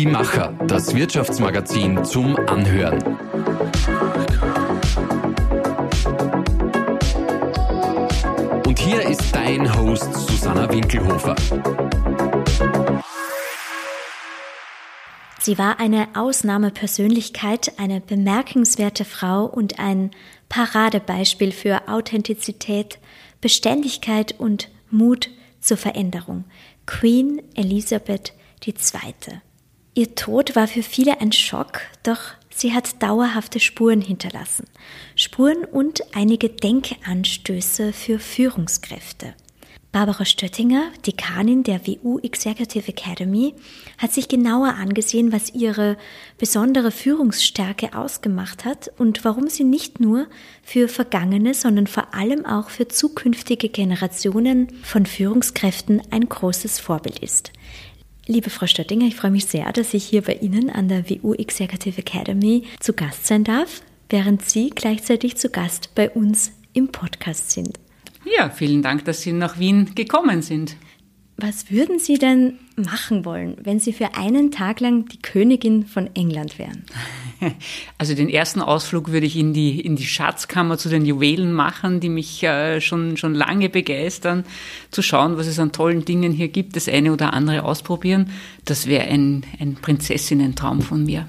Die Macher, das Wirtschaftsmagazin zum Anhören. Und hier ist dein Host Susanna Winkelhofer. Sie war eine Ausnahmepersönlichkeit, eine bemerkenswerte Frau und ein Paradebeispiel für Authentizität, Beständigkeit und Mut zur Veränderung. Queen Elizabeth II. Ihr Tod war für viele ein Schock, doch sie hat dauerhafte Spuren hinterlassen. Spuren und einige Denkanstöße für Führungskräfte. Barbara Stöttinger, Dekanin der WU Executive Academy, hat sich genauer angesehen, was ihre besondere Führungsstärke ausgemacht hat und warum sie nicht nur für vergangene, sondern vor allem auch für zukünftige Generationen von Führungskräften ein großes Vorbild ist. Liebe Frau Stöttinger, ich freue mich sehr, dass ich hier bei Ihnen an der WU Executive Academy zu Gast sein darf, während Sie gleichzeitig zu Gast bei uns im Podcast sind. Ja, vielen Dank, dass Sie nach Wien gekommen sind. Was würden Sie denn machen wollen, wenn Sie für einen Tag lang die Königin von England wären? Also den ersten Ausflug würde ich in die, in die Schatzkammer zu den Juwelen machen, die mich äh, schon, schon lange begeistern, zu schauen, was es an tollen Dingen hier gibt, das eine oder andere ausprobieren. Das wäre ein, ein Prinzessinnentraum von mir.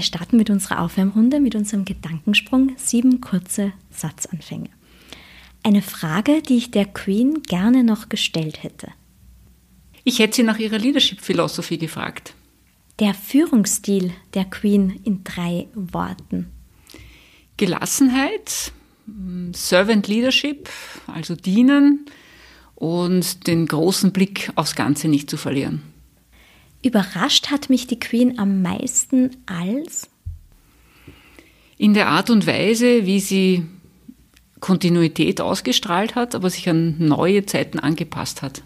Wir starten mit unserer Aufwärmrunde, mit unserem Gedankensprung, sieben kurze Satzanfänge. Eine Frage, die ich der Queen gerne noch gestellt hätte. Ich hätte sie nach ihrer Leadership-Philosophie gefragt. Der Führungsstil der Queen in drei Worten. Gelassenheit, Servant Leadership, also dienen und den großen Blick aufs Ganze nicht zu verlieren. Überrascht hat mich die Queen am meisten als? In der Art und Weise, wie sie Kontinuität ausgestrahlt hat, aber sich an neue Zeiten angepasst hat.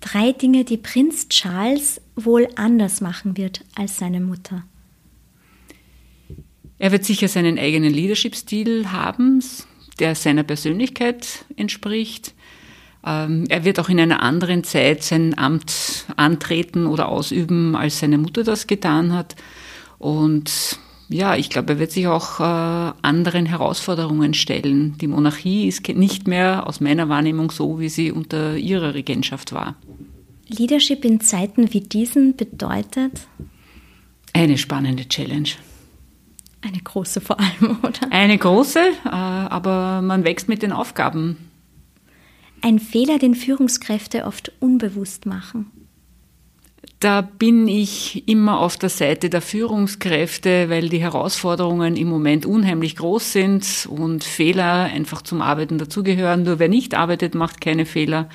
Drei Dinge, die Prinz Charles wohl anders machen wird als seine Mutter. Er wird sicher seinen eigenen Leadership-Stil haben, der seiner Persönlichkeit entspricht. Ähm, er wird auch in einer anderen Zeit sein Amt antreten oder ausüben, als seine Mutter das getan hat. Und ja, ich glaube, er wird sich auch äh, anderen Herausforderungen stellen. Die Monarchie ist nicht mehr aus meiner Wahrnehmung so, wie sie unter ihrer Regentschaft war. Leadership in Zeiten wie diesen bedeutet? Eine spannende Challenge. Eine große vor allem, oder? Eine große, äh, aber man wächst mit den Aufgaben. Ein Fehler, den Führungskräfte oft unbewusst machen. Da bin ich immer auf der Seite der Führungskräfte, weil die Herausforderungen im Moment unheimlich groß sind und Fehler einfach zum Arbeiten dazugehören. Nur wer nicht arbeitet, macht keine Fehler.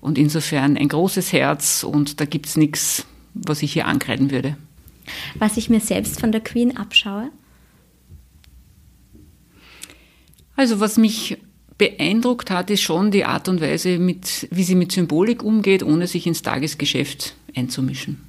Und insofern ein großes Herz und da gibt es nichts, was ich hier ankreiden würde. Was ich mir selbst von der Queen abschaue? Also was mich beeindruckt hat, ist schon die Art und Weise, mit, wie sie mit Symbolik umgeht, ohne sich ins Tagesgeschäft einzumischen.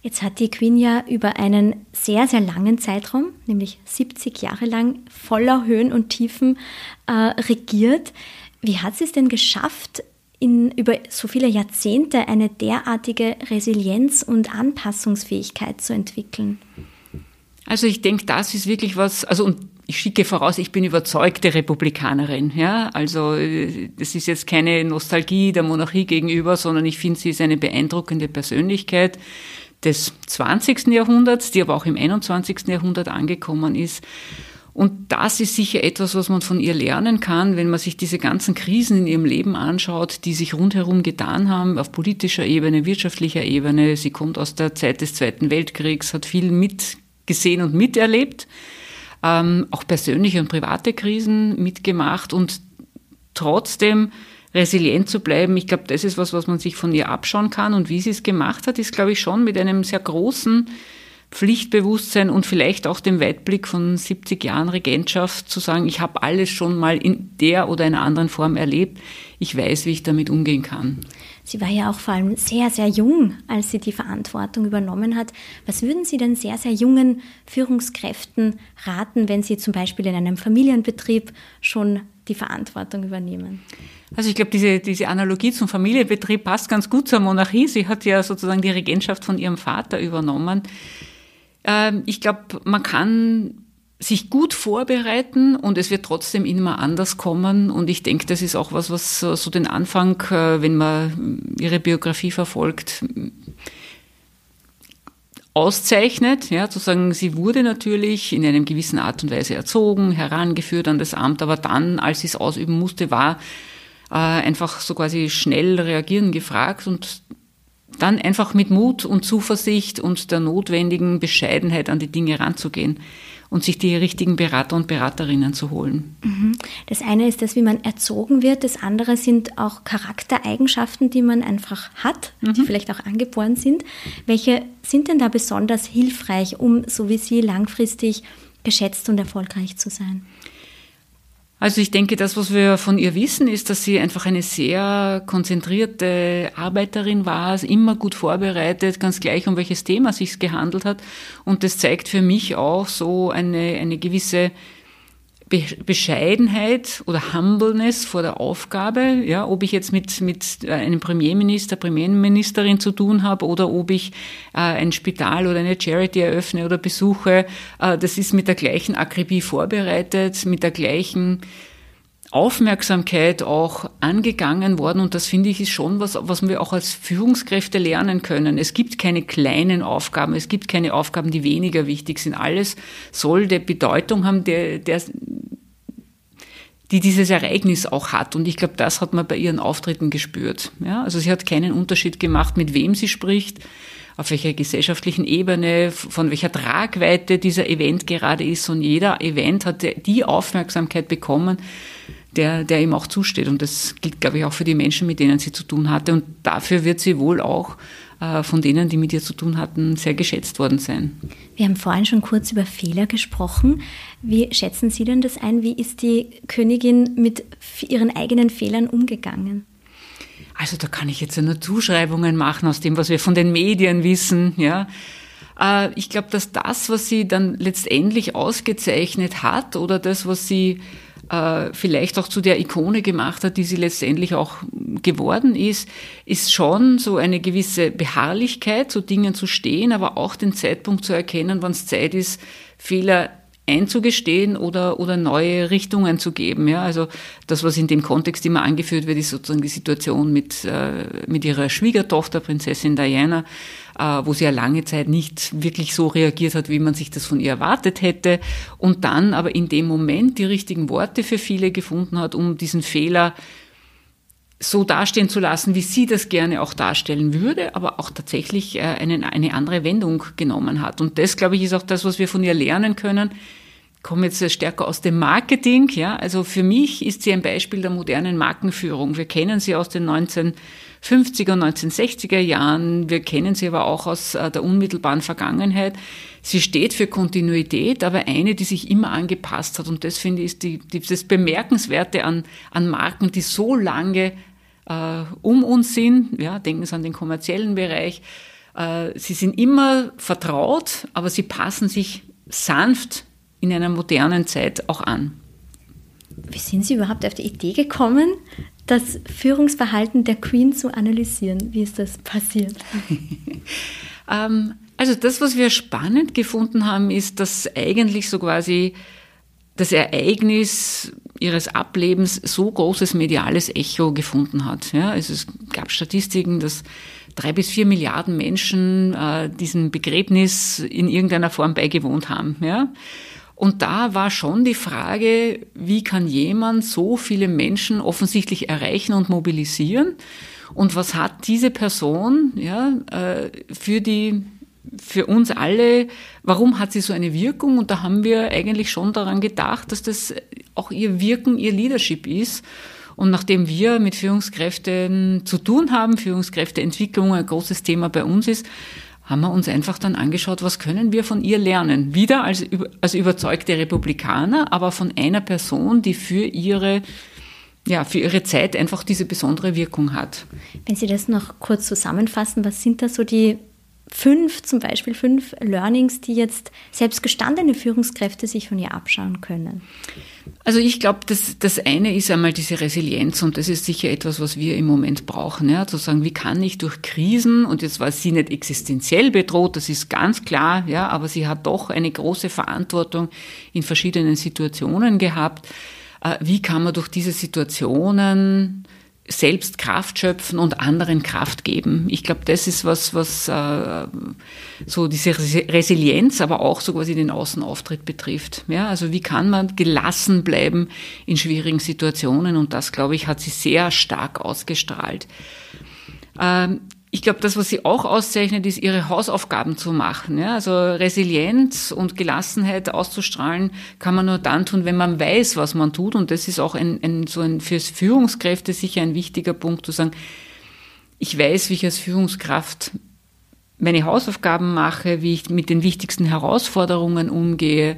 Jetzt hat die Queen ja über einen sehr, sehr langen Zeitraum, nämlich 70 Jahre lang, voller Höhen und Tiefen äh, regiert. Wie hat sie es denn geschafft, in, über so viele Jahrzehnte eine derartige Resilienz und Anpassungsfähigkeit zu entwickeln? Also ich denke, das ist wirklich was, also und ich schicke voraus, ich bin überzeugte Republikanerin. Ja? Also das ist jetzt keine Nostalgie der Monarchie gegenüber, sondern ich finde, sie ist eine beeindruckende Persönlichkeit des 20. Jahrhunderts, die aber auch im 21. Jahrhundert angekommen ist. Und das ist sicher etwas, was man von ihr lernen kann, wenn man sich diese ganzen Krisen in ihrem Leben anschaut, die sich rundherum getan haben, auf politischer Ebene, wirtschaftlicher Ebene. Sie kommt aus der Zeit des Zweiten Weltkriegs, hat viel mitgesehen und miterlebt, ähm, auch persönliche und private Krisen mitgemacht und trotzdem resilient zu bleiben. Ich glaube, das ist was, was man sich von ihr abschauen kann. Und wie sie es gemacht hat, ist, glaube ich, schon mit einem sehr großen Pflichtbewusstsein und vielleicht auch dem Weitblick von 70 Jahren Regentschaft zu sagen, ich habe alles schon mal in der oder einer anderen Form erlebt, ich weiß, wie ich damit umgehen kann. Sie war ja auch vor allem sehr, sehr jung, als sie die Verantwortung übernommen hat. Was würden Sie denn sehr, sehr jungen Führungskräften raten, wenn sie zum Beispiel in einem Familienbetrieb schon die Verantwortung übernehmen? Also ich glaube, diese, diese Analogie zum Familienbetrieb passt ganz gut zur Monarchie. Sie hat ja sozusagen die Regentschaft von ihrem Vater übernommen. Ähm, ich glaube, man kann sich gut vorbereiten und es wird trotzdem immer anders kommen. Und ich denke, das ist auch was, was so den Anfang, äh, wenn man ihre Biografie verfolgt, auszeichnet, ja, zu sagen, sie wurde natürlich in einer gewissen Art und Weise erzogen, herangeführt an das Amt, aber dann, als sie es ausüben musste, war äh, einfach so quasi schnell reagieren gefragt und dann einfach mit Mut und Zuversicht und der notwendigen Bescheidenheit an die Dinge ranzugehen und sich die richtigen Berater und Beraterinnen zu holen. Mhm. Das eine ist das, wie man erzogen wird. Das andere sind auch Charaktereigenschaften, die man einfach hat, mhm. die vielleicht auch angeboren sind. Welche sind denn da besonders hilfreich, um, so wie Sie, langfristig geschätzt und erfolgreich zu sein? Also ich denke, das, was wir von ihr wissen, ist, dass sie einfach eine sehr konzentrierte Arbeiterin war, immer gut vorbereitet, ganz gleich, um welches Thema sich gehandelt hat. Und das zeigt für mich auch so eine, eine gewisse Bescheidenheit oder Humbleness vor der Aufgabe, ja, ob ich jetzt mit, mit äh, einem Premierminister, Premierministerin zu tun habe oder ob ich äh, ein Spital oder eine Charity eröffne oder besuche, äh, das ist mit der gleichen Akribie vorbereitet, mit der gleichen Aufmerksamkeit auch angegangen worden und das finde ich ist schon was, was wir auch als Führungskräfte lernen können. Es gibt keine kleinen Aufgaben, es gibt keine Aufgaben, die weniger wichtig sind. Alles soll der Bedeutung haben, der, der, die dieses Ereignis auch hat. Und ich glaube, das hat man bei ihren Auftritten gespürt. Ja, also sie hat keinen Unterschied gemacht, mit wem sie spricht auf welcher gesellschaftlichen Ebene, von welcher Tragweite dieser Event gerade ist. Und jeder Event hat die Aufmerksamkeit bekommen, der, der ihm auch zusteht. Und das gilt, glaube ich, auch für die Menschen, mit denen sie zu tun hatte. Und dafür wird sie wohl auch äh, von denen, die mit ihr zu tun hatten, sehr geschätzt worden sein. Wir haben vorhin schon kurz über Fehler gesprochen. Wie schätzen Sie denn das ein? Wie ist die Königin mit ihren eigenen Fehlern umgegangen? Also da kann ich jetzt ja nur Zuschreibungen machen aus dem, was wir von den Medien wissen, ja. Äh, ich glaube, dass das, was sie dann letztendlich ausgezeichnet hat oder das, was sie äh, vielleicht auch zu der Ikone gemacht hat, die sie letztendlich auch geworden ist, ist schon so eine gewisse Beharrlichkeit, zu Dingen zu stehen, aber auch den Zeitpunkt zu erkennen, wann es Zeit ist, Fehler einzugestehen oder, oder neue Richtungen zu geben. Ja, also das, was in dem Kontext immer angeführt wird, ist sozusagen die Situation mit, äh, mit ihrer Schwiegertochter, Prinzessin Diana, äh, wo sie ja lange Zeit nicht wirklich so reagiert hat, wie man sich das von ihr erwartet hätte. Und dann aber in dem Moment die richtigen Worte für viele gefunden hat, um diesen Fehler so dastehen zu lassen, wie sie das gerne auch darstellen würde, aber auch tatsächlich äh, eine, eine andere Wendung genommen hat. Und das, glaube ich, ist auch das, was wir von ihr lernen können. Ich komme jetzt stärker aus dem Marketing, ja. Also für mich ist sie ein Beispiel der modernen Markenführung. Wir kennen sie aus den 1950er und 1960er Jahren. Wir kennen sie aber auch aus äh, der unmittelbaren Vergangenheit. Sie steht für Kontinuität, aber eine, die sich immer angepasst hat. Und das finde ich ist die, die, das Bemerkenswerte an, an Marken, die so lange äh, um uns sind. Ja, denken Sie an den kommerziellen Bereich. Äh, sie sind immer vertraut, aber sie passen sich sanft in einer modernen Zeit auch an. Wie sind Sie überhaupt auf die Idee gekommen, das Führungsverhalten der Queen zu analysieren? Wie ist das passiert? ähm, also das, was wir spannend gefunden haben, ist, dass eigentlich so quasi das Ereignis ihres Ablebens so großes mediales Echo gefunden hat. Ja, also es gab Statistiken, dass drei bis vier Milliarden Menschen äh, diesem Begräbnis in irgendeiner Form beigewohnt haben. Ja. Und da war schon die Frage, wie kann jemand so viele Menschen offensichtlich erreichen und mobilisieren? Und was hat diese Person ja, äh, für die für uns alle, warum hat sie so eine Wirkung? Und da haben wir eigentlich schon daran gedacht, dass das auch ihr Wirken, ihr Leadership ist. Und nachdem wir mit Führungskräften zu tun haben, Führungskräfteentwicklung ein großes Thema bei uns ist, haben wir uns einfach dann angeschaut, was können wir von ihr lernen. Wieder als, als überzeugte Republikaner, aber von einer Person, die für ihre ja, für ihre Zeit einfach diese besondere Wirkung hat. Wenn Sie das noch kurz zusammenfassen, was sind da so die fünf, zum Beispiel fünf Learnings, die jetzt selbst gestandene Führungskräfte sich von ihr abschauen können? Also ich glaube, das, das eine ist einmal diese Resilienz und das ist sicher etwas, was wir im Moment brauchen. Ja, zu sagen, wie kann ich durch Krisen, und jetzt war sie nicht existenziell bedroht, das ist ganz klar, ja, aber sie hat doch eine große Verantwortung in verschiedenen Situationen gehabt. Äh, wie kann man durch diese Situationen selbst Kraft schöpfen und anderen Kraft geben. Ich glaube, das ist was, was äh, so diese Resilienz, aber auch so quasi den Außenauftritt betrifft. Ja, also wie kann man gelassen bleiben in schwierigen Situationen? Und das, glaube ich, hat sie sehr stark ausgestrahlt. Ähm, ich glaube, das, was sie auch auszeichnet, ist, ihre Hausaufgaben zu machen. Ja? Also Resilienz und Gelassenheit auszustrahlen kann man nur dann tun, wenn man weiß, was man tut. Und das ist auch ein, ein, so ein fürs Führungskräfte sicher ein wichtiger Punkt, zu sagen, ich weiß, wie ich als Führungskraft meine Hausaufgaben mache, wie ich mit den wichtigsten Herausforderungen umgehe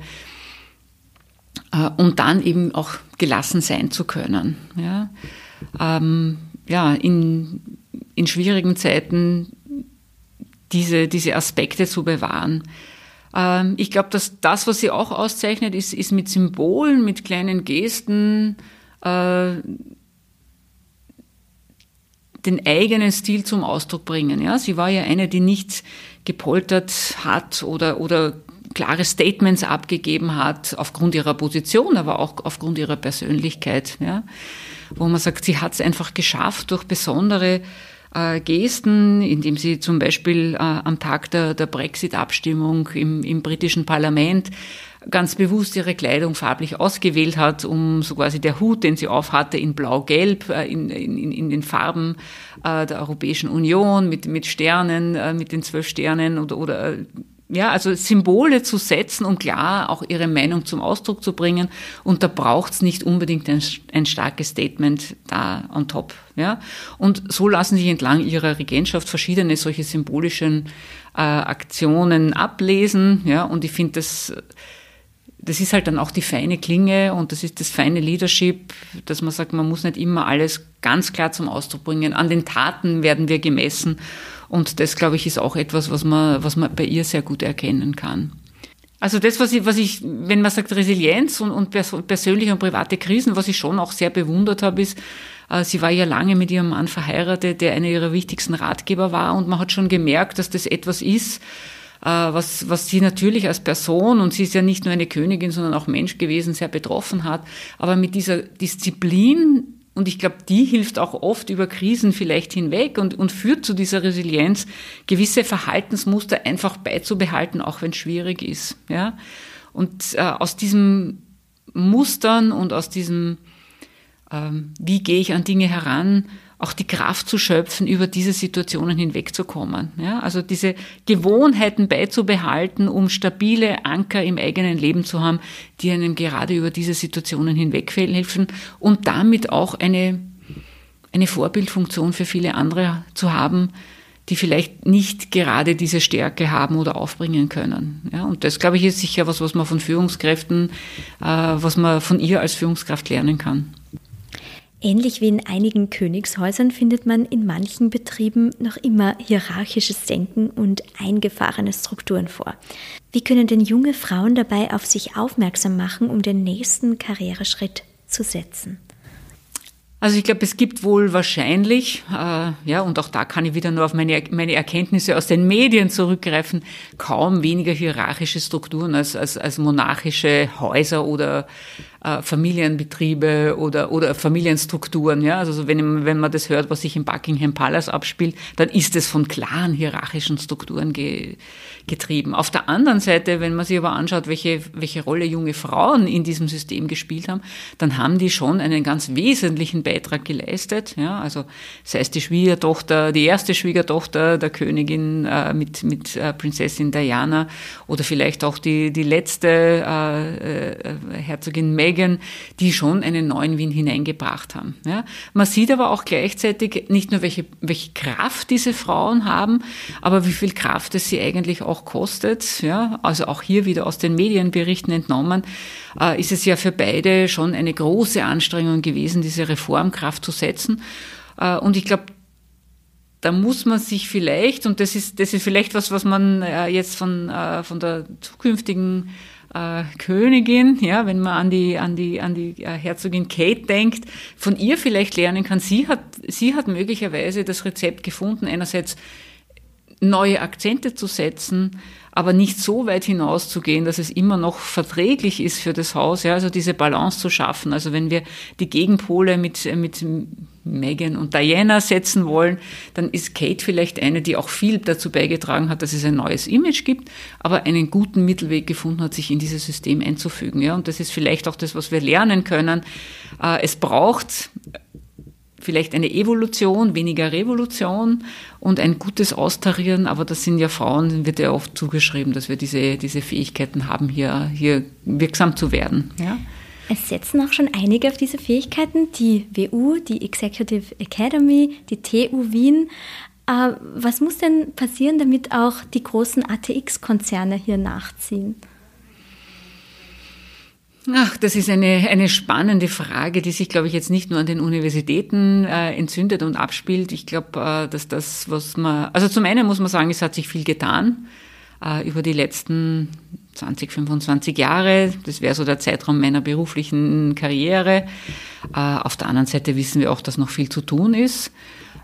äh, und dann eben auch gelassen sein zu können. Ja, ähm, ja in in schwierigen Zeiten diese, diese Aspekte zu bewahren. Ähm, ich glaube, dass das, was sie auch auszeichnet, ist, ist mit Symbolen, mit kleinen Gesten äh, den eigenen Stil zum Ausdruck bringen. Ja, sie war ja eine, die nicht gepoltert hat oder, oder klare Statements abgegeben hat aufgrund ihrer Position, aber auch aufgrund ihrer Persönlichkeit. Ja, wo man sagt, sie hat es einfach geschafft durch besondere äh, Gesten, indem sie zum Beispiel äh, am Tag der, der Brexit-Abstimmung im, im britischen Parlament ganz bewusst ihre Kleidung farblich ausgewählt hat, um so quasi der Hut, den sie aufhatte, in blau-gelb, äh, in, in, in den Farben äh, der Europäischen Union, mit, mit Sternen, äh, mit den zwölf Sternen oder, oder ja, also Symbole zu setzen, um klar auch ihre Meinung zum Ausdruck zu bringen. Und da braucht's nicht unbedingt ein, ein, starkes Statement da on top. Ja? Und so lassen sich entlang ihrer Regentschaft verschiedene solche symbolischen äh, Aktionen ablesen. Ja? Und ich finde das das ist halt dann auch die feine Klinge und das ist das feine Leadership, dass man sagt, man muss nicht immer alles ganz klar zum Ausdruck bringen. An den Taten werden wir gemessen und das, glaube ich, ist auch etwas, was man, was man bei ihr sehr gut erkennen kann. Also das, was ich, was ich, wenn man sagt Resilienz und, und persönliche und private Krisen, was ich schon auch sehr bewundert habe, ist, äh, sie war ja lange mit ihrem Mann verheiratet, der einer ihrer wichtigsten Ratgeber war und man hat schon gemerkt, dass das etwas ist, äh, was, was sie natürlich als Person, und sie ist ja nicht nur eine Königin, sondern auch Mensch gewesen, sehr betroffen hat, aber mit dieser Disziplin und ich glaube, die hilft auch oft über Krisen vielleicht hinweg und, und führt zu dieser Resilienz, gewisse Verhaltensmuster einfach beizubehalten, auch wenn es schwierig ist. Ja? Und äh, aus diesen Mustern und aus diesem, ähm, wie gehe ich an Dinge heran, auch die Kraft zu schöpfen, über diese Situationen hinwegzukommen. Ja, also diese Gewohnheiten beizubehalten, um stabile Anker im eigenen Leben zu haben, die einem gerade über diese Situationen hinweghelfen und damit auch eine, eine Vorbildfunktion für viele andere zu haben, die vielleicht nicht gerade diese Stärke haben oder aufbringen können. Ja, und das, glaube ich, ist sicher was, was man von Führungskräften, äh, was man von ihr als Führungskraft lernen kann. Ähnlich wie in einigen Königshäusern findet man in manchen Betrieben noch immer hierarchisches Denken und eingefahrene Strukturen vor. Wie können denn junge Frauen dabei auf sich aufmerksam machen, um den nächsten Karriereschritt zu setzen? Also ich glaube, es gibt wohl wahrscheinlich, äh, ja, und auch da kann ich wieder nur auf meine, meine Erkenntnisse aus den Medien zurückgreifen, kaum weniger hierarchische Strukturen als, als, als monarchische Häuser oder äh, Familienbetriebe oder, oder Familienstrukturen. Ja? Also wenn, wenn man das hört, was sich im Buckingham Palace abspielt, dann ist es von klaren hierarchischen Strukturen ge, getrieben. Auf der anderen Seite, wenn man sich aber anschaut, welche, welche Rolle junge Frauen in diesem System gespielt haben, dann haben die schon einen ganz wesentlichen Beitrag geleistet. Ja? Also sei es die Schwiegertochter, die erste Schwiegertochter der Königin äh, mit, mit äh, Prinzessin Diana oder vielleicht auch die, die letzte äh, äh Herzogin Meghan Megan, die schon einen neuen Wind hineingebracht haben. Ja. Man sieht aber auch gleichzeitig nicht nur, welche, welche Kraft diese Frauen haben, aber wie viel Kraft es sie eigentlich auch kostet. Ja. Also auch hier wieder aus den Medienberichten entnommen, äh, ist es ja für beide schon eine große Anstrengung gewesen, diese Reformkraft zu setzen. Äh, und ich glaube, da muss man sich vielleicht, und das ist, das ist vielleicht was, was man äh, jetzt von, äh, von der zukünftigen äh, Königin, ja, wenn man an die, an die, an die äh, Herzogin Kate denkt, von ihr vielleicht lernen kann. Sie hat, sie hat möglicherweise das Rezept gefunden, einerseits neue Akzente zu setzen, aber nicht so weit hinauszugehen, dass es immer noch verträglich ist für das Haus, ja, also diese Balance zu schaffen. Also wenn wir die Gegenpole mit, mit Megan und Diana setzen wollen, dann ist Kate vielleicht eine, die auch viel dazu beigetragen hat, dass es ein neues Image gibt, aber einen guten Mittelweg gefunden hat, sich in dieses System einzufügen. Ja, und das ist vielleicht auch das, was wir lernen können. Äh, es braucht vielleicht eine Evolution, weniger Revolution und ein gutes Austarieren, aber das sind ja Frauen, wird ja oft zugeschrieben, dass wir diese, diese Fähigkeiten haben, hier, hier wirksam zu werden. Ja? Es setzen auch schon einige auf diese Fähigkeiten, die WU, die Executive Academy, die TU Wien. Äh, was muss denn passieren, damit auch die großen ATX-Konzerne hier nachziehen? Ach, das ist eine, eine spannende Frage, die sich, glaube ich, jetzt nicht nur an den Universitäten äh, entzündet und abspielt. Ich glaube, äh, dass das, was man, also zum einen muss man sagen, es hat sich viel getan äh, über die letzten 20, 25 Jahre. Das wäre so der Zeitraum meiner beruflichen Karriere. Äh, auf der anderen Seite wissen wir auch, dass noch viel zu tun ist.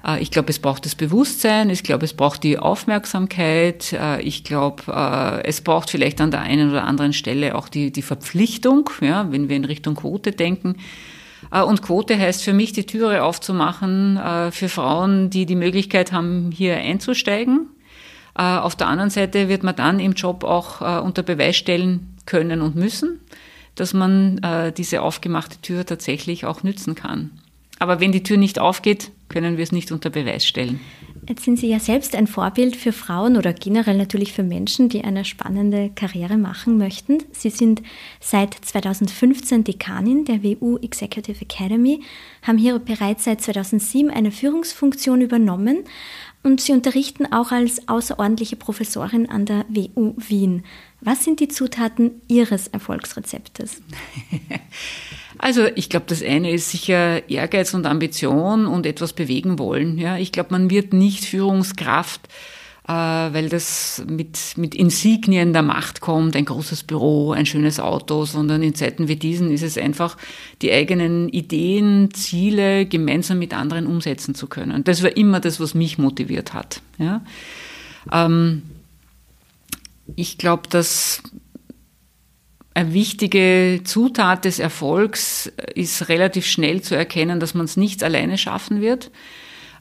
Äh, ich glaube, es braucht das Bewusstsein, ich glaube, es braucht die Aufmerksamkeit, äh, ich glaube, es braucht vielleicht an der einen oder anderen Stelle auch die, die Verpflichtung, ja, wenn wir in Richtung Quote denken. Und Quote heißt für mich, die Türe aufzumachen für Frauen, die die Möglichkeit haben, hier einzusteigen. Auf der anderen Seite wird man dann im Job auch unter Beweis stellen können und müssen, dass man diese aufgemachte Tür tatsächlich auch nützen kann. Aber wenn die Tür nicht aufgeht, können wir es nicht unter Beweis stellen. Jetzt sind Sie ja selbst ein Vorbild für Frauen oder generell natürlich für Menschen, die eine spannende Karriere machen möchten. Sie sind seit 2015 Dekanin der WU Executive Academy, haben hier bereits seit 2007 eine Führungsfunktion übernommen und Sie unterrichten auch als außerordentliche Professorin an der WU Wien. Was sind die Zutaten Ihres Erfolgsrezeptes? Also ich glaube, das eine ist sicher Ehrgeiz und Ambition und etwas bewegen wollen. Ja, ich glaube, man wird nicht Führungskraft, weil das mit, mit Insignien der Macht kommt, ein großes Büro, ein schönes Auto, sondern in Zeiten wie diesen ist es einfach, die eigenen Ideen, Ziele gemeinsam mit anderen umsetzen zu können. Das war immer das, was mich motiviert hat. Ja. Ähm, ich glaube, dass eine wichtige Zutat des Erfolgs ist relativ schnell zu erkennen, dass man es nicht alleine schaffen wird, äh,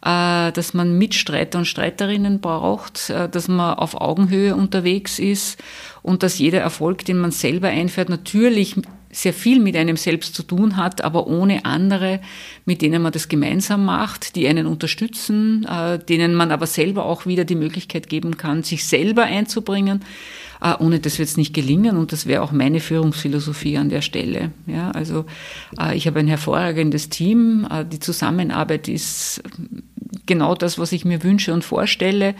dass man Mitstreiter und Streiterinnen braucht, äh, dass man auf Augenhöhe unterwegs ist und dass jeder Erfolg, den man selber einfährt, natürlich sehr viel mit einem selbst zu tun hat, aber ohne andere, mit denen man das gemeinsam macht, die einen unterstützen, äh, denen man aber selber auch wieder die Möglichkeit geben kann, sich selber einzubringen. Ohne das wird es nicht gelingen und das wäre auch meine Führungsphilosophie an der Stelle. Ja, also äh, ich habe ein hervorragendes Team, äh, die Zusammenarbeit ist genau das, was ich mir wünsche und vorstelle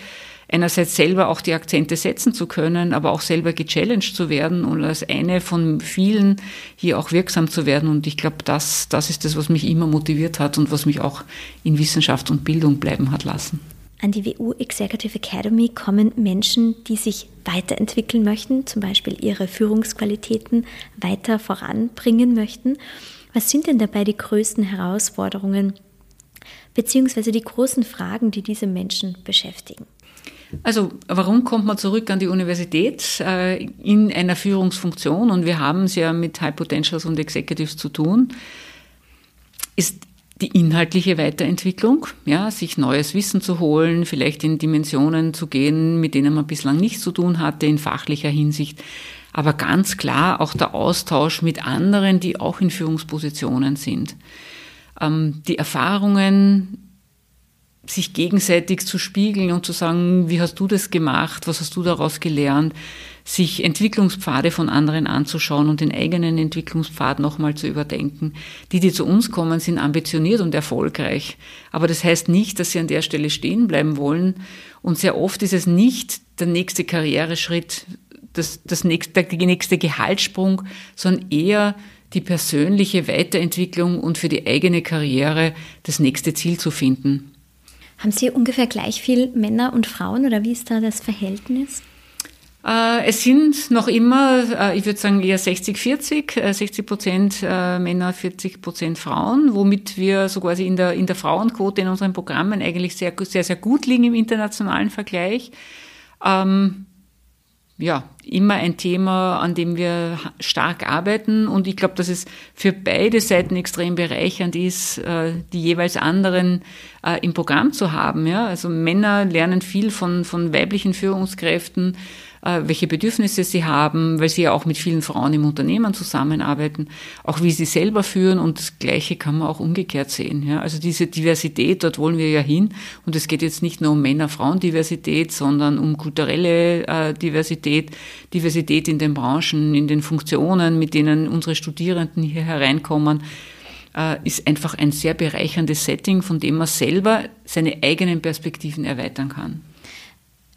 einerseits selber auch die Akzente setzen zu können, aber auch selber gechallenged zu werden und als eine von vielen hier auch wirksam zu werden. Und ich glaube, das, das ist das, was mich immer motiviert hat und was mich auch in Wissenschaft und Bildung bleiben hat lassen. An die WU Executive Academy kommen Menschen, die sich weiterentwickeln möchten, zum Beispiel ihre Führungsqualitäten weiter voranbringen möchten. Was sind denn dabei die größten Herausforderungen beziehungsweise die großen Fragen, die diese Menschen beschäftigen? Also warum kommt man zurück an die Universität äh, in einer Führungsfunktion? Und wir haben es ja mit High Potentials und Executives zu tun. Ist die inhaltliche Weiterentwicklung, ja, sich neues Wissen zu holen, vielleicht in Dimensionen zu gehen, mit denen man bislang nichts zu tun hatte in fachlicher Hinsicht, aber ganz klar auch der Austausch mit anderen, die auch in Führungspositionen sind. Ähm, die Erfahrungen sich gegenseitig zu spiegeln und zu sagen, wie hast du das gemacht, was hast du daraus gelernt, sich Entwicklungspfade von anderen anzuschauen und den eigenen Entwicklungspfad nochmal zu überdenken. Die, die zu uns kommen, sind ambitioniert und erfolgreich. Aber das heißt nicht, dass sie an der Stelle stehen bleiben wollen. Und sehr oft ist es nicht der nächste Karriereschritt, das, das nächste, der nächste Gehaltssprung, sondern eher die persönliche Weiterentwicklung und für die eigene Karriere das nächste Ziel zu finden. Haben Sie ungefähr gleich viel Männer und Frauen oder wie ist da das Verhältnis? Äh, es sind noch immer, äh, ich würde sagen eher 60-40, 60 äh, Prozent Männer, 40 Prozent Frauen, womit wir so quasi in der, in der Frauenquote in unseren Programmen eigentlich sehr, sehr, sehr gut liegen im internationalen Vergleich. Ähm, ja, immer ein Thema, an dem wir stark arbeiten. Und ich glaube, dass es für beide Seiten extrem bereichernd ist, die jeweils anderen im Programm zu haben. Ja, also Männer lernen viel von, von weiblichen Führungskräften äh, welche Bedürfnisse sie haben, weil sie ja auch mit vielen Frauen im Unternehmen zusammenarbeiten, auch wie sie selber führen und das Gleiche kann man auch umgekehrt sehen. Ja? Also diese Diversität, dort wollen wir ja hin und es geht jetzt nicht nur um Männer-Frauen-Diversität, sondern um kulturelle äh, Diversität, Diversität in den Branchen, in den Funktionen, mit denen unsere Studierenden hier hereinkommen äh, ist einfach ein sehr bereicherndes Setting, von dem man selber seine eigenen Perspektiven erweitern kann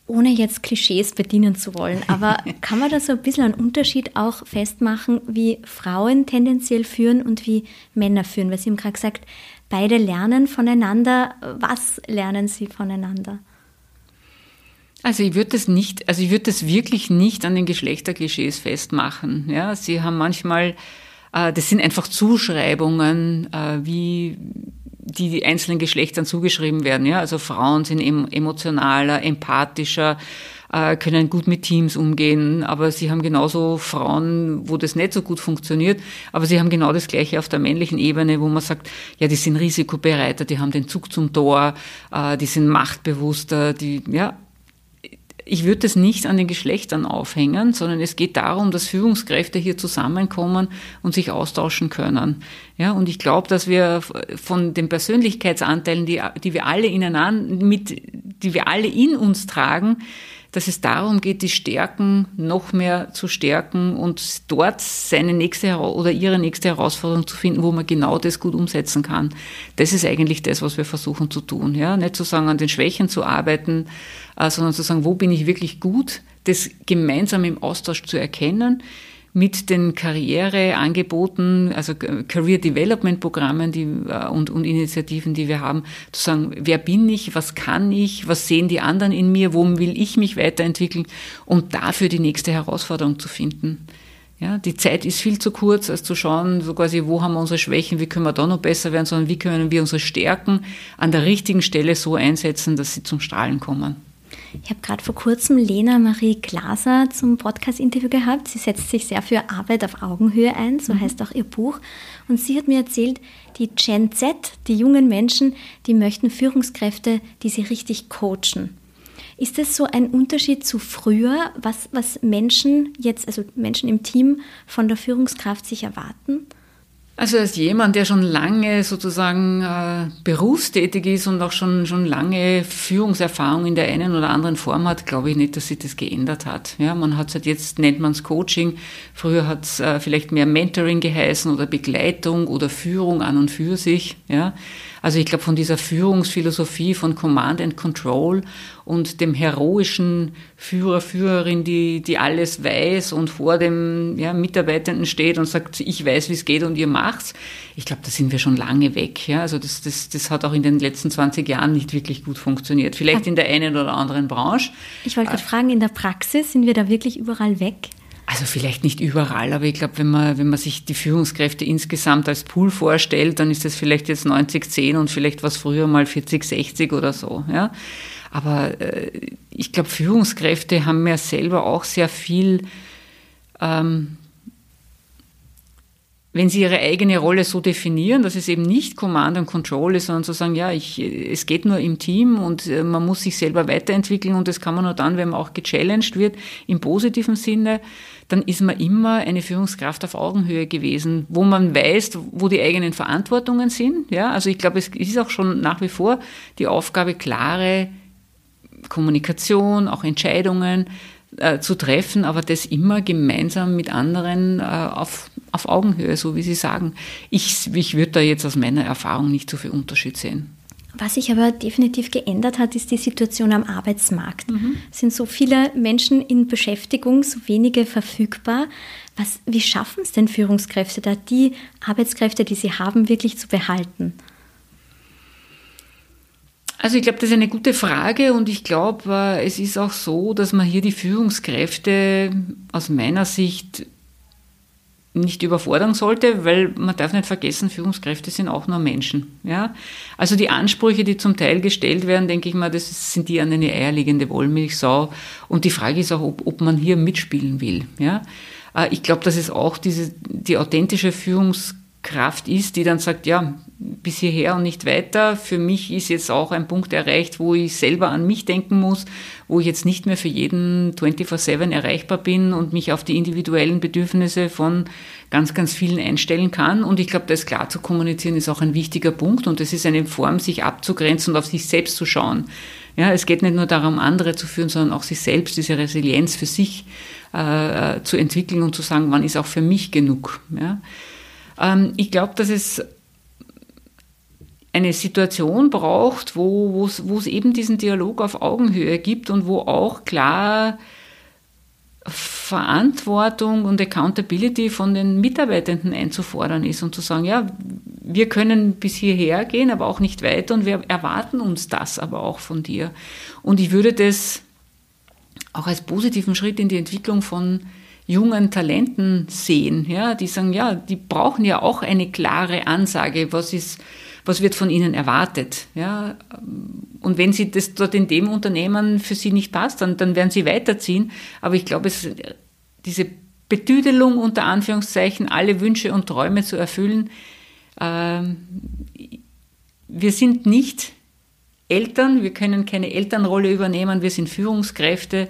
ohne jetzt Klischees bedienen zu wollen, aber kann man da so ein bisschen einen Unterschied auch festmachen, wie Frauen tendenziell führen und wie Männer führen? Weil Sie haben gerade gesagt, beide lernen voneinander. Was lernen sie voneinander? Also ich würde das nicht, also ich würde das wirklich nicht an den Geschlechterklischees festmachen. Ja, sie haben manchmal, das sind einfach Zuschreibungen, äh, wie die, die einzelnen Geschlechtern zugeschrieben werden. Ja? Also Frauen sind emotionaler, empathischer, äh, können gut mit Teams umgehen, aber sie haben genauso Frauen, wo das nicht so gut funktioniert, aber sie haben genau das Gleiche auf der männlichen Ebene, wo man sagt, ja, die sind risikobereiter, die haben den Zug zum Tor, äh, die sind machtbewusster, die, ja, ich würde das nicht an den Geschlechtern aufhängen, sondern es geht darum, dass Führungskräfte hier zusammenkommen und sich austauschen können. Ja, und ich glaube, dass wir von den Persönlichkeitsanteilen, die, die wir alle ineinander, mit, die wir alle in uns tragen, dass es darum geht, die Stärken noch mehr zu stärken und dort seine nächste oder ihre nächste Herausforderung zu finden, wo man genau das gut umsetzen kann. Das ist eigentlich das, was wir versuchen zu tun. Ja? Nicht zu sagen, an den Schwächen zu arbeiten, äh, sondern zu sagen, wo bin ich wirklich gut, das gemeinsam im Austausch zu erkennen mit den Karriereangeboten, also Career Development Programmen die, äh, und, und Initiativen, die wir haben, zu sagen, wer bin ich, was kann ich, was sehen die anderen in mir, wo will ich mich weiterentwickeln, um dafür die nächste Herausforderung zu finden. Ja, die Zeit ist viel zu kurz, als zu schauen, so quasi, wo haben wir unsere Schwächen, wie können wir da noch besser werden, sondern wie können wir unsere Stärken an der richtigen Stelle so einsetzen, dass sie zum Strahlen kommen. Ich habe gerade vor kurzem Lena Marie Glaser zum Podcast-Interview gehabt. Sie setzt sich sehr für Arbeit auf Augenhöhe ein, so mhm. heißt auch ihr Buch. Und sie hat mir erzählt, die Gen Z, die jungen Menschen, die möchten Führungskräfte, die sie richtig coachen. Ist das so ein Unterschied zu früher, was, was Menschen jetzt, also Menschen im Team von der Führungskraft sich erwarten? Also als jemand, der schon lange sozusagen äh, berufstätig ist und auch schon, schon lange Führungserfahrung in der einen oder anderen Form hat, glaube ich nicht, dass sich das geändert hat. Ja, man hat es halt jetzt, nennt man es Coaching. Früher hat es äh, vielleicht mehr Mentoring geheißen oder Begleitung oder Führung an und für sich. Ja. Also ich glaube, von dieser Führungsphilosophie von Command and Control und dem heroischen Führer, Führerin, die, die alles weiß und vor dem ja, Mitarbeitenden steht und sagt, ich weiß, wie es geht und ihr macht's. Ich glaube, da sind wir schon lange weg. Ja? Also das, das, das hat auch in den letzten 20 Jahren nicht wirklich gut funktioniert. Vielleicht in der einen oder anderen Branche. Ich wollte gerade fragen, in der Praxis sind wir da wirklich überall weg? Also vielleicht nicht überall, aber ich glaube, wenn man, wenn man sich die Führungskräfte insgesamt als Pool vorstellt, dann ist das vielleicht jetzt 90-10 und vielleicht was früher mal 40-60 oder so. Ja? Aber äh, ich glaube, Führungskräfte haben ja selber auch sehr viel ähm, wenn sie ihre eigene Rolle so definieren, dass es eben nicht Command and Control ist, sondern zu sagen, ja, ich, es geht nur im Team und äh, man muss sich selber weiterentwickeln und das kann man nur dann, wenn man auch gechallenged wird, im positiven Sinne, dann ist man immer eine Führungskraft auf Augenhöhe gewesen, wo man weiß, wo die eigenen Verantwortungen sind. Ja, also ich glaube, es ist auch schon nach wie vor die Aufgabe, klare Kommunikation, auch Entscheidungen äh, zu treffen, aber das immer gemeinsam mit anderen äh, auf, auf Augenhöhe, so wie Sie sagen. Ich, ich würde da jetzt aus meiner Erfahrung nicht so viel Unterschied sehen. Was sich aber definitiv geändert hat, ist die Situation am Arbeitsmarkt. Mhm. Es sind so viele Menschen in Beschäftigung, so wenige verfügbar. Was, wie schaffen es denn Führungskräfte da, die Arbeitskräfte, die sie haben, wirklich zu behalten? Also ich glaube, das ist eine gute Frage und ich glaube, äh, es ist auch so, dass man hier die Führungskräfte aus meiner Sicht nicht überfordern sollte, weil man darf nicht vergessen, Führungskräfte sind auch nur Menschen. Ja? Also die Ansprüche, die zum Teil gestellt werden, denke ich mal, das sind die an eine eierlegende Wollmilchsau. Und die Frage ist auch, ob, ob man hier mitspielen will. Ja? Äh, ich glaube, dass es auch diese, die authentische Führungskraft ist, die dann sagt, ja, bis hierher und nicht weiter. Für mich ist jetzt auch ein Punkt erreicht, wo ich selber an mich denken muss, wo ich jetzt nicht mehr für jeden 24-7 erreichbar bin und mich auf die individuellen Bedürfnisse von ganz, ganz vielen einstellen kann. Und ich glaube, das klar zu kommunizieren ist auch ein wichtiger Punkt und es ist eine Form, sich abzugrenzen und auf sich selbst zu schauen. Ja, es geht nicht nur darum, andere zu führen, sondern auch sich selbst, diese Resilienz für sich äh, zu entwickeln und zu sagen, wann ist auch für mich genug. Ja. Ähm, ich glaube, dass es eine Situation braucht, wo, es eben diesen Dialog auf Augenhöhe gibt und wo auch klar Verantwortung und Accountability von den Mitarbeitenden einzufordern ist und zu sagen, ja, wir können bis hierher gehen, aber auch nicht weiter und wir erwarten uns das aber auch von dir. Und ich würde das auch als positiven Schritt in die Entwicklung von jungen Talenten sehen, ja, die sagen, ja, die brauchen ja auch eine klare Ansage, was ist, was wird von ihnen erwartet. Ja? Und wenn sie das dort in dem Unternehmen für sie nicht passt, dann, dann werden sie weiterziehen. Aber ich glaube, es, diese Betüdelung unter Anführungszeichen, alle Wünsche und Träume zu erfüllen, äh, wir sind nicht Eltern, wir können keine Elternrolle übernehmen, wir sind Führungskräfte,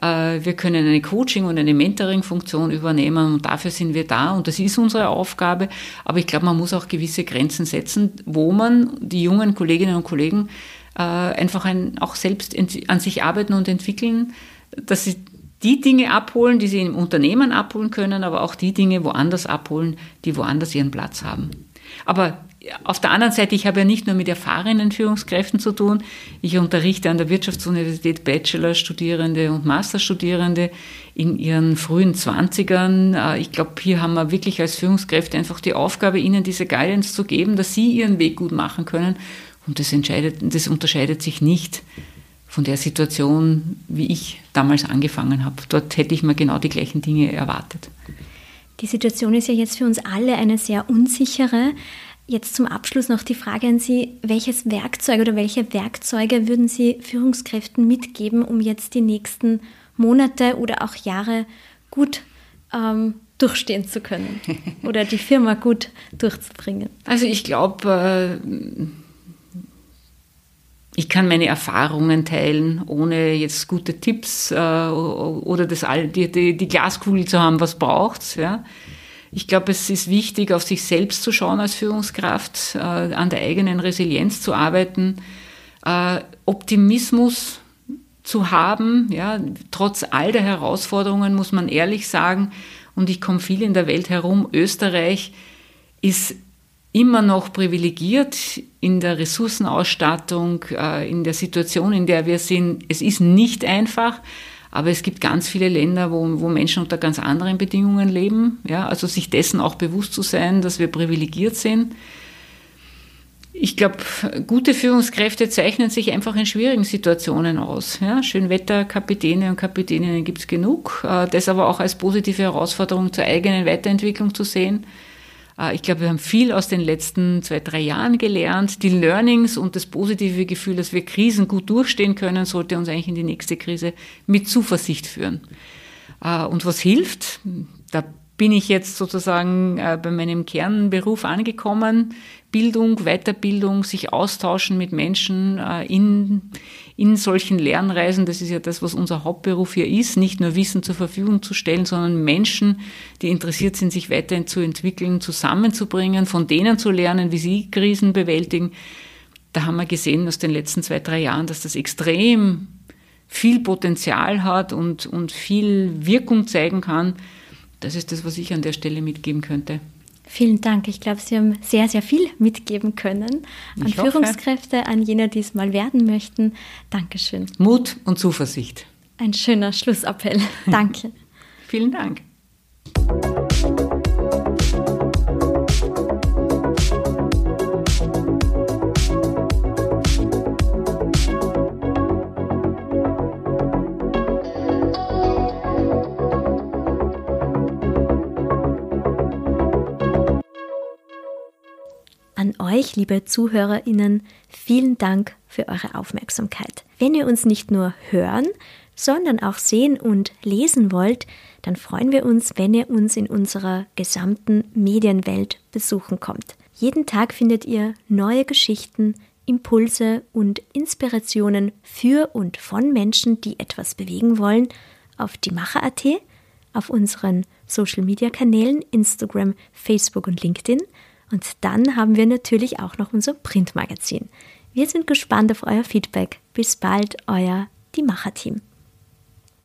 wir können eine Coaching- und eine Mentoring-Funktion übernehmen und dafür sind wir da und das ist unsere Aufgabe. Aber ich glaube, man muss auch gewisse Grenzen setzen, wo man die jungen Kolleginnen und Kollegen äh, einfach ein, auch selbst an sich arbeiten und entwickeln, dass sie die Dinge abholen, die sie im Unternehmen abholen können, aber auch die Dinge woanders abholen, die woanders ihren Platz haben. Aber auf der anderen Seite, ich habe ja nicht nur mit erfahrenen Führungskräften zu tun. Ich unterrichte an der Wirtschaftsuniversität Bachelor-Studierende und Masterstudierende in ihren frühen Zwanzigern. Äh, ich glaube, hier haben wir wirklich als Führungskräfte einfach die Aufgabe, ihnen diese Guidance zu geben, dass sie ihren Weg gut machen können. Und das, das unterscheidet sich nicht von der Situation, wie ich damals angefangen habe. Dort hätte ich mir genau die gleichen Dinge erwartet. Die Situation ist ja jetzt für uns alle eine sehr unsichere. Jetzt zum Abschluss noch die Frage an Sie, welches Werkzeug oder welche Werkzeuge würden Sie Führungskräften mitgeben, um jetzt die nächsten Monate oder auch Jahre gut ähm, durchstehen zu können oder die Firma gut durchzubringen? Also ich glaube, äh, ich kann meine Erfahrungen teilen, ohne jetzt gute Tipps äh, oder das, die, die, die Glaskugel zu haben, was braucht's. Ja. Ich glaube, es ist wichtig, auf sich selbst zu schauen als Führungskraft, äh, an der eigenen Resilienz zu arbeiten, äh, Optimismus zu haben. Ja, trotz all der Herausforderungen muss man ehrlich sagen, und ich komme viel in der Welt herum, Österreich ist immer noch privilegiert in der Ressourcenausstattung, äh, in der Situation, in der wir sind. Es ist nicht einfach, aber es gibt ganz viele Länder, wo, wo Menschen unter ganz anderen Bedingungen leben. Ja, also sich dessen auch bewusst zu sein, dass wir privilegiert sind. Ich glaube, gute Führungskräfte zeichnen sich einfach in schwierigen Situationen aus. Ja, Schönwetterkapitäne und Kapitäninnen gibt es genug. Äh, das aber auch als positive Herausforderung zur eigenen Weiterentwicklung zu sehen. Äh, ich glaube, wir haben viel aus den letzten zwei, drei Jahren gelernt. Die Learnings und das positive Gefühl, dass wir Krisen gut durchstehen können, sollte uns eigentlich in die nächste Krise mit Zuversicht führen. Äh, und was hilft? Da bin ich jetzt sozusagen äh, bei meinem Kernberuf angekommen. Bildung, Weiterbildung, sich austauschen mit Menschen äh, in, in solchen Lernreisen. Das ist ja das, was unser Hauptberuf hier ist. Nicht nur Wissen zur Verfügung zu stellen, sondern Menschen, die interessiert sind, sich weiterhin zu entwickeln, zusammenzubringen, von denen zu lernen, wie sie Krisen bewältigen. Da haben wir gesehen aus den letzten zwei, drei Jahren, dass das extrem viel Potenzial hat und, und viel Wirkung zeigen kann das ist das, was ich an der Stelle mitgeben könnte. Vielen Dank. Ich glaube, Sie haben sehr, sehr viel mitgeben können an ich Führungskräfte, hoffe. an jene, die es mal werden möchten. Dankeschön. Mut und Zuversicht. Ein schöner Schlussappell. Danke. Vielen Dank. Euch, liebe ZuhörerInnen, vielen Dank für eure Aufmerksamkeit. Wenn ihr uns nicht nur hören, sondern auch sehen und lesen wollt, dann freuen wir uns, wenn ihr uns in unserer gesamten Medienwelt besuchen kommt. Jeden Tag findet ihr neue Geschichten, Impulse und Inspirationen für und von Menschen, die etwas bewegen wollen, auf die Macher.at, auf unseren Social Media Kanälen Instagram, Facebook und LinkedIn – und dann haben wir natürlich auch noch unser Printmagazin. Wir sind gespannt auf euer Feedback. Bis bald, euer Die Macher-Team.